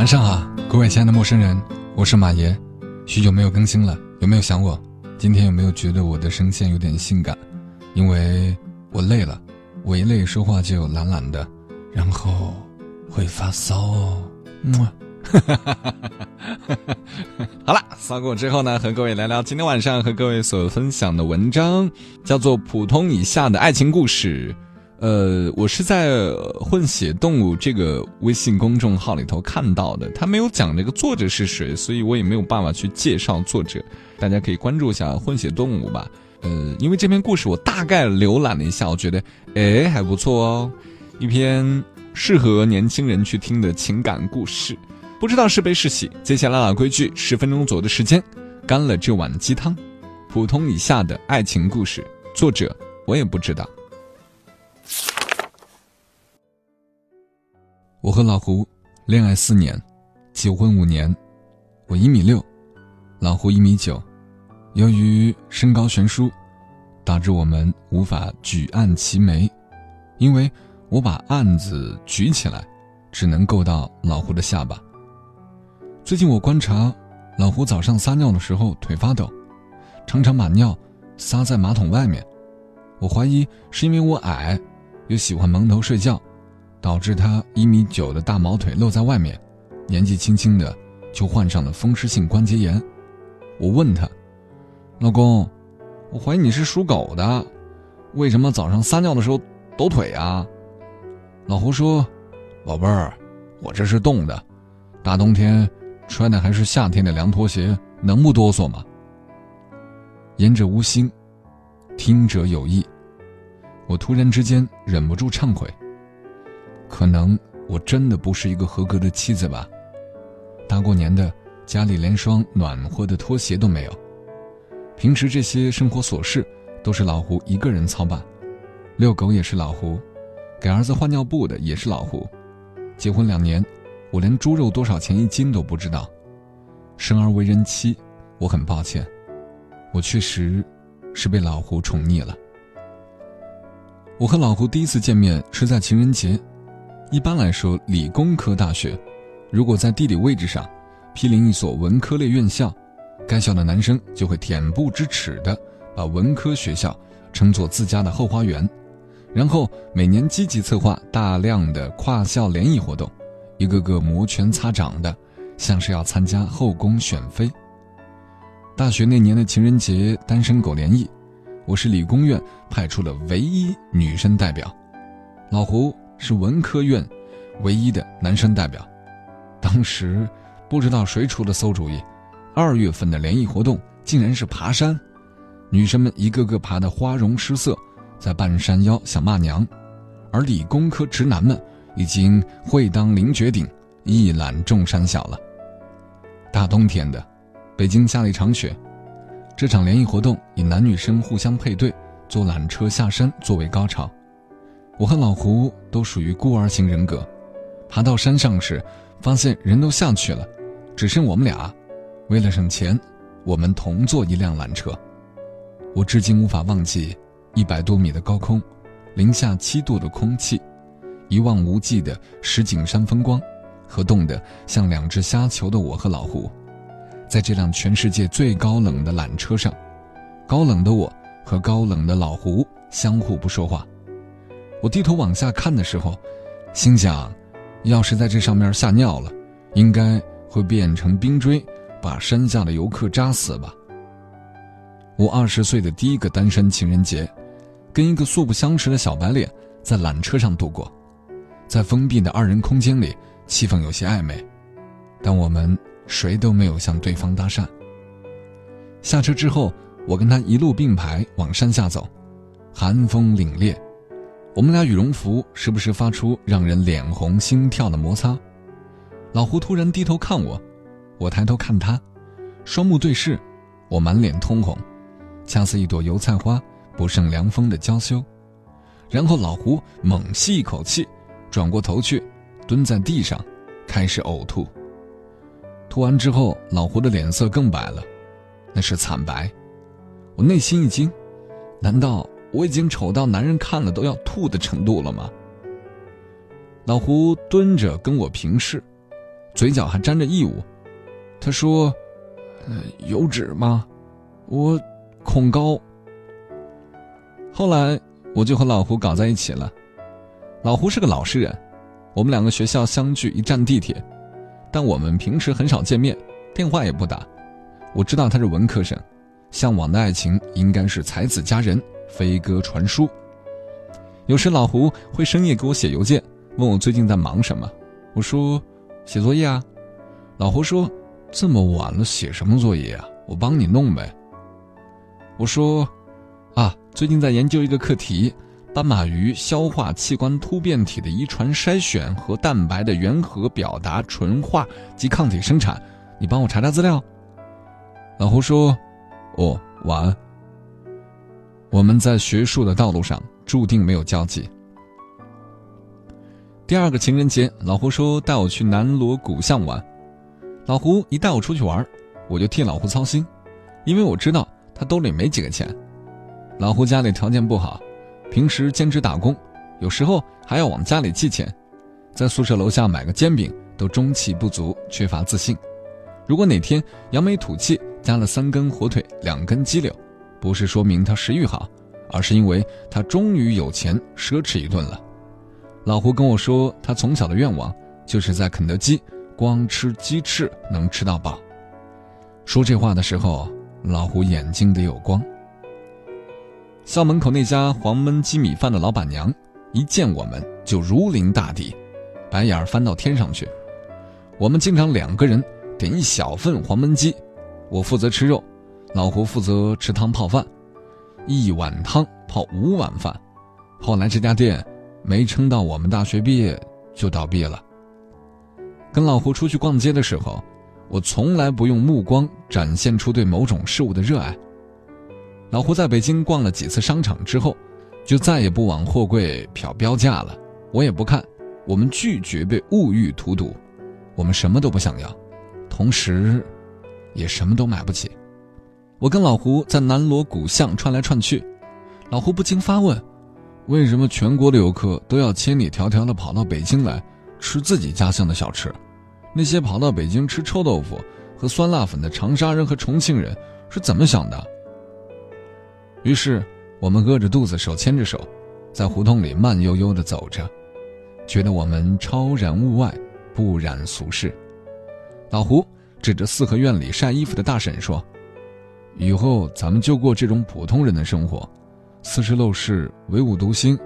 晚上好，各位亲爱的陌生人，我是马爷，许久没有更新了，有没有想我？今天有没有觉得我的声线有点性感？因为我累了，我一累说话就懒懒的，然后会发骚哦。么，好了，骚过之后呢，和各位聊聊今天晚上和各位所分享的文章，叫做《普通以下的爱情故事》。呃，我是在混血动物这个微信公众号里头看到的，他没有讲这个作者是谁，所以我也没有办法去介绍作者。大家可以关注一下混血动物吧。呃，因为这篇故事我大概浏览了一下，我觉得哎还不错哦，一篇适合年轻人去听的情感故事。不知道是悲是喜。接下来老规矩，十分钟左右的时间，干了这碗鸡汤。普通以下的爱情故事，作者我也不知道。我和老胡恋爱四年，结婚五年。我一米六，老胡一米九。由于身高悬殊，导致我们无法举案齐眉，因为我把案子举起来，只能够到老胡的下巴。最近我观察，老胡早上撒尿的时候腿发抖，常常把尿撒在马桶外面。我怀疑是因为我矮，又喜欢蒙头睡觉。导致他一米九的大毛腿露在外面，年纪轻轻的就患上了风湿性关节炎。我问他：“老公，我怀疑你是属狗的，为什么早上撒尿的时候抖腿啊？”老胡说：“宝贝儿，我这是冻的，大冬天穿的还是夏天的凉拖鞋，能不哆嗦吗？”言者无心，听者有意。我突然之间忍不住忏悔。可能我真的不是一个合格的妻子吧。大过年的，家里连双暖和的拖鞋都没有。平时这些生活琐事都是老胡一个人操办，遛狗也是老胡，给儿子换尿布的也是老胡。结婚两年，我连猪肉多少钱一斤都不知道。生而为人妻，我很抱歉，我确实是被老胡宠溺了。我和老胡第一次见面是在情人节。一般来说，理工科大学如果在地理位置上毗邻一所文科类院校，该校的男生就会恬不知耻地把文科学校称作自家的后花园，然后每年积极策划大量的跨校联谊活动，一个个摩拳擦掌的，像是要参加后宫选妃。大学那年的情人节单身狗联谊，我是理工院派出了唯一女生代表，老胡。是文科院唯一的男生代表，当时不知道谁出的馊主意，二月份的联谊活动竟然是爬山，女生们一个个爬得花容失色，在半山腰想骂娘，而理工科直男们已经会当凌绝顶，一览众山小了。大冬天的，北京下了一场雪，这场联谊活动以男女生互相配对坐缆车下山作为高潮。我和老胡都属于孤儿型人格，爬到山上时，发现人都下去了，只剩我们俩。为了省钱，我们同坐一辆缆车。我至今无法忘记一百多米的高空，零下七度的空气，一望无际的石景山风光，和冻得像两只虾球的我和老胡，在这辆全世界最高冷的缆车上，高冷的我和高冷的老胡相互不说话。我低头往下看的时候，心想，要是在这上面吓尿了，应该会变成冰锥，把山下的游客扎死吧。我二十岁的第一个单身情人节，跟一个素不相识的小白脸在缆车上度过，在封闭的二人空间里，气氛有些暧昧，但我们谁都没有向对方搭讪。下车之后，我跟他一路并排往山下走，寒风凛冽。我们俩羽绒服时不时发出让人脸红心跳的摩擦。老胡突然低头看我，我抬头看他，双目对视，我满脸通红，恰似一朵油菜花不胜凉风的娇羞。然后老胡猛吸一口气，转过头去，蹲在地上，开始呕吐。吐完之后，老胡的脸色更白了，那是惨白。我内心一惊，难道？我已经丑到男人看了都要吐的程度了吗？老胡蹲着跟我平视，嘴角还沾着异物。他说：“呃，有纸吗？我恐高。”后来我就和老胡搞在一起了。老胡是个老实人，我们两个学校相距一站地铁，但我们平时很少见面，电话也不打。我知道他是文科生，向往的爱情应该是才子佳人、飞鸽传书。有时老胡会深夜给我写邮件，问我最近在忙什么。我说：“写作业啊。”老胡说：“这么晚了写什么作业啊？我帮你弄呗。”我说：“啊，最近在研究一个课题，斑马鱼消化器官突变体的遗传筛选和蛋白的原核表达纯化及抗体生产，你帮我查查资料。”老胡说：“哦，晚安。”我们在学术的道路上注定没有交集。第二个情人节，老胡说带我去南锣鼓巷玩。老胡一带我出去玩，我就替老胡操心，因为我知道他兜里没几个钱。老胡家里条件不好，平时兼职打工，有时候还要往家里寄钱，在宿舍楼下买个煎饼都中气不足，缺乏自信。如果哪天扬眉吐气，加了三根火腿，两根鸡柳，不是说明他食欲好，而是因为他终于有钱奢侈一顿了。老胡跟我说，他从小的愿望就是在肯德基光吃鸡翅能吃到饱。说这话的时候，老胡眼睛里有光。校门口那家黄焖鸡米饭的老板娘一见我们就如临大敌，白眼翻到天上去。我们经常两个人点一小份黄焖鸡。我负责吃肉，老胡负责吃汤泡饭，一碗汤泡五碗饭。后来这家店没撑到我们大学毕业就倒闭了。跟老胡出去逛街的时候，我从来不用目光展现出对某种事物的热爱。老胡在北京逛了几次商场之后，就再也不往货柜瞟标价了。我也不看，我们拒绝被物欲荼毒，我们什么都不想要，同时。也什么都买不起。我跟老胡在南锣鼓巷串来串去，老胡不禁发问：为什么全国的游客都要千里迢迢的跑到北京来吃自己家乡的小吃？那些跑到北京吃臭豆腐和酸辣粉的长沙人和重庆人是怎么想的？于是我们饿着肚子，手牵着手，在胡同里慢悠悠地走着，觉得我们超然物外，不染俗世。老胡。指着四合院里晒衣服的大婶说：“以后咱们就过这种普通人的生活，四十陋室，唯吾独心，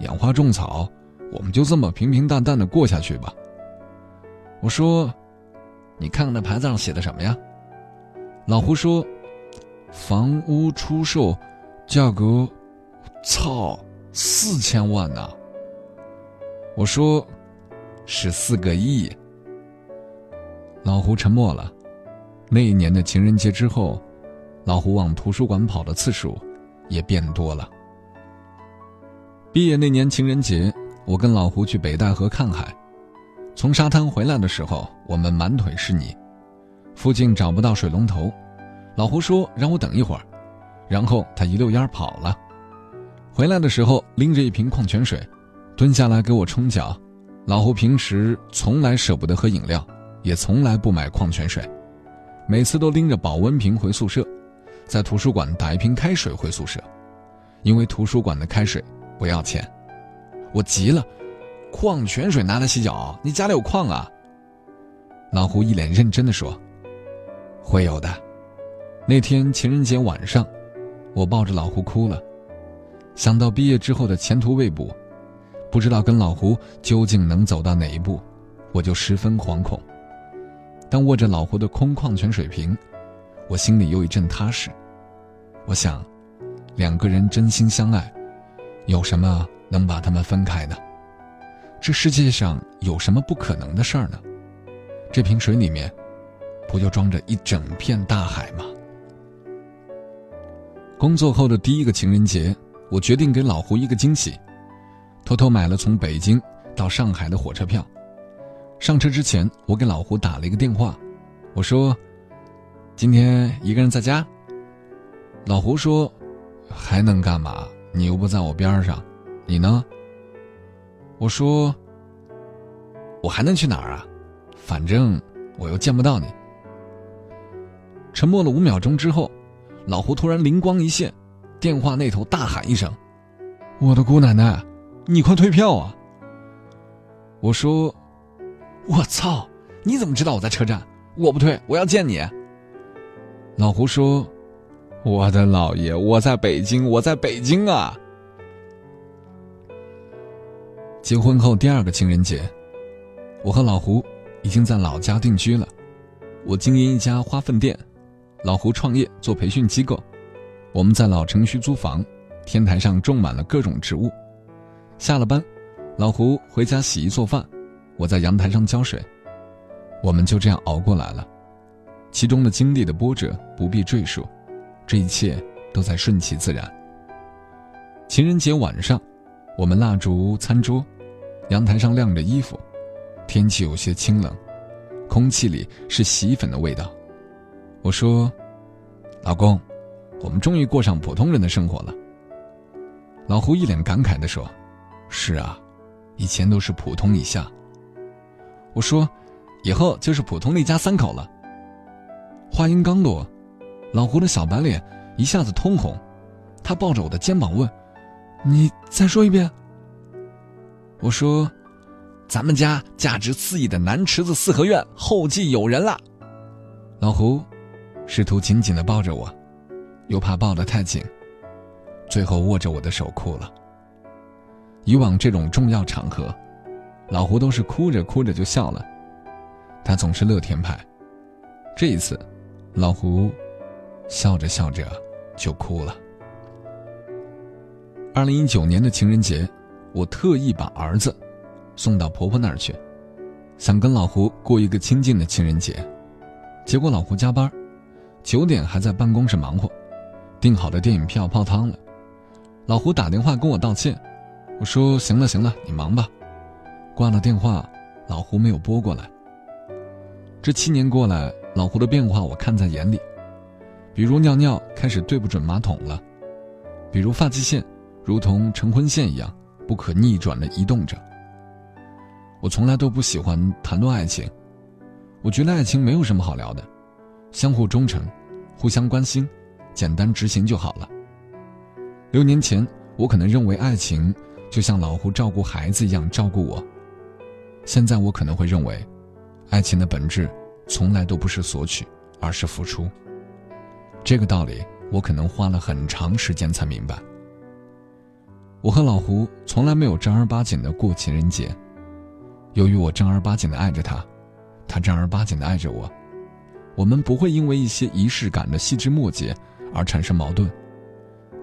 养花种草，我们就这么平平淡淡的过下去吧。”我说：“你看看那牌子上写的什么呀？”老胡说：“房屋出售，价格，操，四千万呐！”我说：“是四个亿。”老胡沉默了。那一年的情人节之后，老胡往图书馆跑的次数也变多了。毕业那年情人节，我跟老胡去北戴河看海。从沙滩回来的时候，我们满腿是泥，附近找不到水龙头。老胡说让我等一会儿，然后他一溜烟跑了。回来的时候拎着一瓶矿泉水，蹲下来给我冲脚。老胡平时从来舍不得喝饮料。也从来不买矿泉水，每次都拎着保温瓶回宿舍，在图书馆打一瓶开水回宿舍，因为图书馆的开水不要钱。我急了，矿泉水拿来洗脚？你家里有矿啊？老胡一脸认真的说：“会有的。”那天情人节晚上，我抱着老胡哭了，想到毕业之后的前途未卜，不知道跟老胡究竟能走到哪一步，我就十分惶恐。当握着老胡的空矿泉水瓶，我心里又一阵踏实。我想，两个人真心相爱，有什么能把他们分开呢？这世界上有什么不可能的事儿呢？这瓶水里面，不就装着一整片大海吗？工作后的第一个情人节，我决定给老胡一个惊喜，偷偷买了从北京到上海的火车票。上车之前，我给老胡打了一个电话，我说：“今天一个人在家。”老胡说：“还能干嘛？你又不在我边上，你呢？”我说：“我还能去哪儿啊？反正我又见不到你。沉默了五秒钟之后，老胡突然灵光一现，电话那头大喊一声：“我的姑奶奶，你快退票啊！”我说：“我操，你怎么知道我在车站？我不退，我要见你。”老胡说：“我的老爷，我在北京，我在北京啊！”结婚后第二个情人节，我和老胡已经在老家定居了。我经营一家花粉店，老胡创业做培训机构。我们在老城区租房，天台上种满了各种植物。下了班，老胡回家洗衣做饭，我在阳台上浇水。我们就这样熬过来了，其中的经历的波折不必赘述，这一切都在顺其自然。情人节晚上，我们蜡烛餐桌。阳台上晾着衣服，天气有些清冷，空气里是洗衣粉的味道。我说：“老公，我们终于过上普通人的生活了。”老胡一脸感慨地说：“是啊，以前都是普通以下。”我说：“以后就是普通的一家三口了。”话音刚落，老胡的小白脸一下子通红，他抱着我的肩膀问：“你再说一遍。”我说：“咱们家价值四亿的南池子四合院后继有人了。”老胡试图紧紧的抱着我，又怕抱得太紧，最后握着我的手哭了。以往这种重要场合，老胡都是哭着哭着就笑了，他总是乐天派。这一次，老胡笑着笑着就哭了。二零一九年的情人节。我特意把儿子送到婆婆那儿去，想跟老胡过一个清静的情人节。结果老胡加班，九点还在办公室忙活，订好的电影票泡汤了。老胡打电话跟我道歉，我说行了行了，你忙吧。挂了电话，老胡没有拨过来。这七年过来，老胡的变化我看在眼里，比如尿尿开始对不准马桶了，比如发际线如同成婚线一样。不可逆转的移动着。我从来都不喜欢谈论爱情，我觉得爱情没有什么好聊的，相互忠诚，互相关心，简单执行就好了。六年前，我可能认为爱情就像老胡照顾孩子一样照顾我，现在我可能会认为，爱情的本质从来都不是索取，而是付出。这个道理，我可能花了很长时间才明白。我和老胡从来没有正儿八经的过情人节，由于我正儿八经的爱着他，他正儿八经的爱着我，我们不会因为一些仪式感的细枝末节而产生矛盾。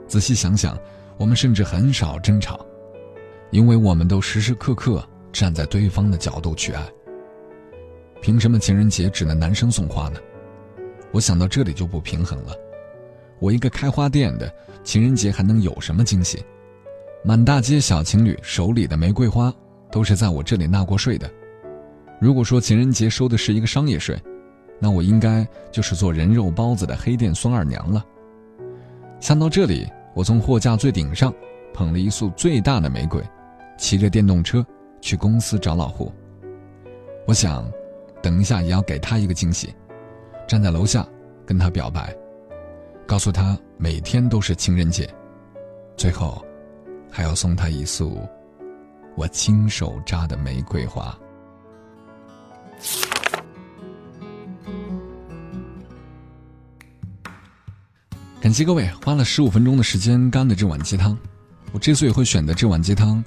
仔细想想，我们甚至很少争吵，因为我们都时时刻刻站在对方的角度去爱。凭什么情人节只能男生送花呢？我想到这里就不平衡了。我一个开花店的，情人节还能有什么惊喜？满大街小情侣手里的玫瑰花，都是在我这里纳过税的。如果说情人节收的是一个商业税，那我应该就是做人肉包子的黑店孙二娘了。想到这里，我从货架最顶上捧了一束最大的玫瑰，骑着电动车去公司找老胡。我想，等一下也要给他一个惊喜，站在楼下跟他表白，告诉他每天都是情人节，最后。还要送他一束我亲手扎的玫瑰花。感谢各位花了十五分钟的时间干的这碗鸡汤。我之所以会选择这碗鸡汤，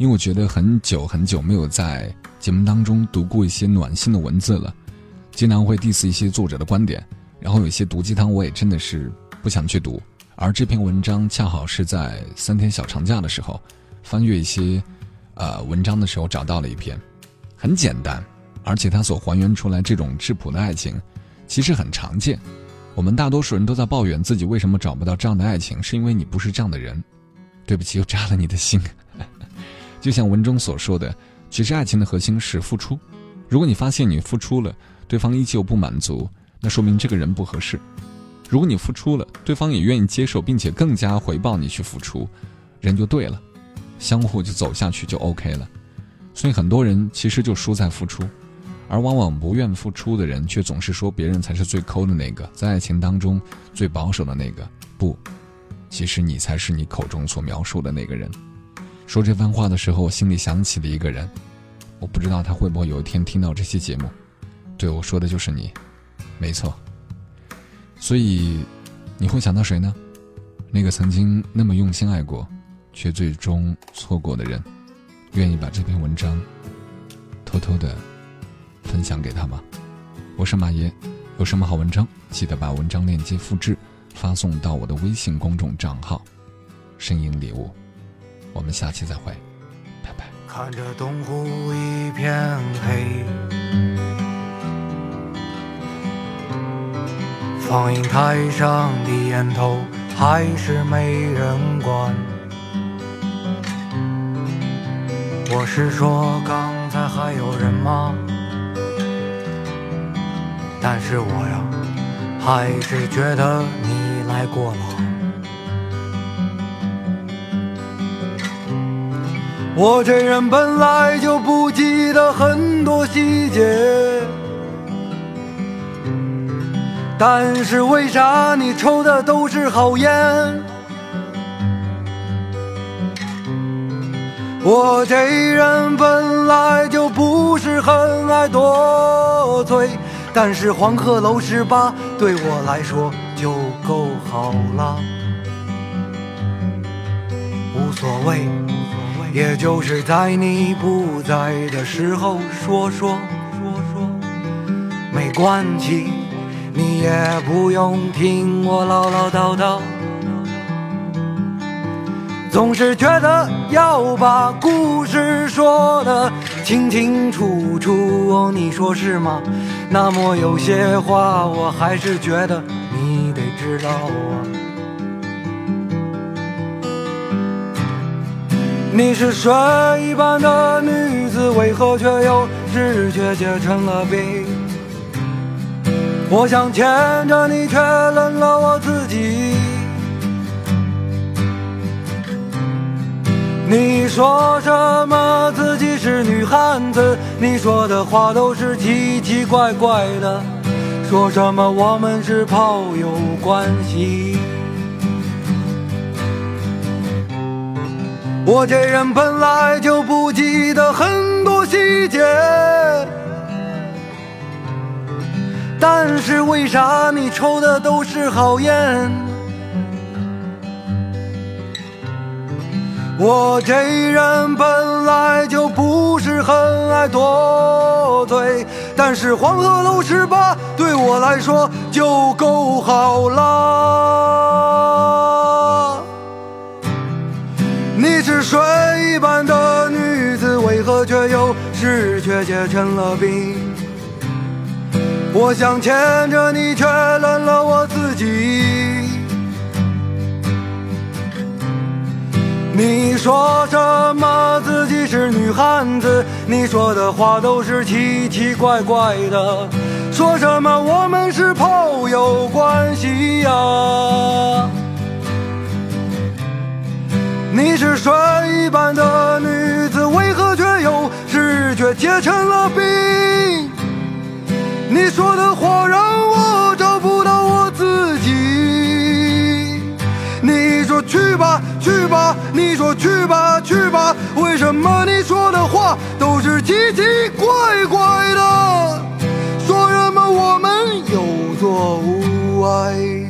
因为我觉得很久很久没有在节目当中读过一些暖心的文字了，经常会 diss 一些作者的观点，然后有一些毒鸡汤我也真的是不想去读。而这篇文章恰好是在三天小长假的时候，翻阅一些，呃文章的时候找到了一篇，很简单，而且它所还原出来这种质朴的爱情，其实很常见。我们大多数人都在抱怨自己为什么找不到这样的爱情，是因为你不是这样的人。对不起，又扎了你的心。就像文中所说的，其实爱情的核心是付出。如果你发现你付出了，对方依旧不满足，那说明这个人不合适。如果你付出了，对方也愿意接受，并且更加回报你去付出，人就对了，相互就走下去就 OK 了。所以很多人其实就输在付出，而往往不愿付出的人，却总是说别人才是最抠的那个，在爱情当中最保守的那个。不，其实你才是你口中所描述的那个人。说这番话的时候，我心里想起了一个人，我不知道他会不会有一天听到这期节目。对我说的就是你，没错。所以，你会想到谁呢？那个曾经那么用心爱过，却最终错过的人，愿意把这篇文章偷偷的分享给他吗？我是马爷，有什么好文章，记得把文章链接复制，发送到我的微信公众账号“声音礼物”。我们下期再会，拜拜。看着东湖一片黑，放映台上的烟头。还是没人管。我是说，刚才还有人吗？但是我呀，还是觉得你来过了。我这人本来就不记得很多细节。但是为啥你抽的都是好烟？我这人本来就不是很爱多嘴，但是黄鹤楼十八对我来说就够好了，无所谓，也就是在你不在的时候说说说说，没关系。你也不用听我唠唠叨叨，总是觉得要把故事说得清清楚楚。你说是吗？那么有些话我还是觉得你得知道啊。你是水一般的女子，为何却又是却结成了冰？我想牵着你，却冷了我自己。你说什么自己是女汉子？你说的话都是奇奇怪怪的。说什么我们是炮友关系？我这人本来就不记得很多细节。但是为啥你抽的都是好烟？我这人本来就不是很爱多嘴，但是黄鹤楼十八对我来说就够好了。是水一般的女子，为何却又是却结成了冰？我想牵着你，却冷了我自己。你说什么自己是女汉子？你说的话都是奇奇怪怪的。说什么我们是炮友关系呀？你是帅一般的女子，为何却又视觉结成了冰？你说的话让我找不到我自己。你说去吧，去吧，你说去吧，去吧，为什么你说的话都是奇奇怪怪的？说什么我们有错无碍？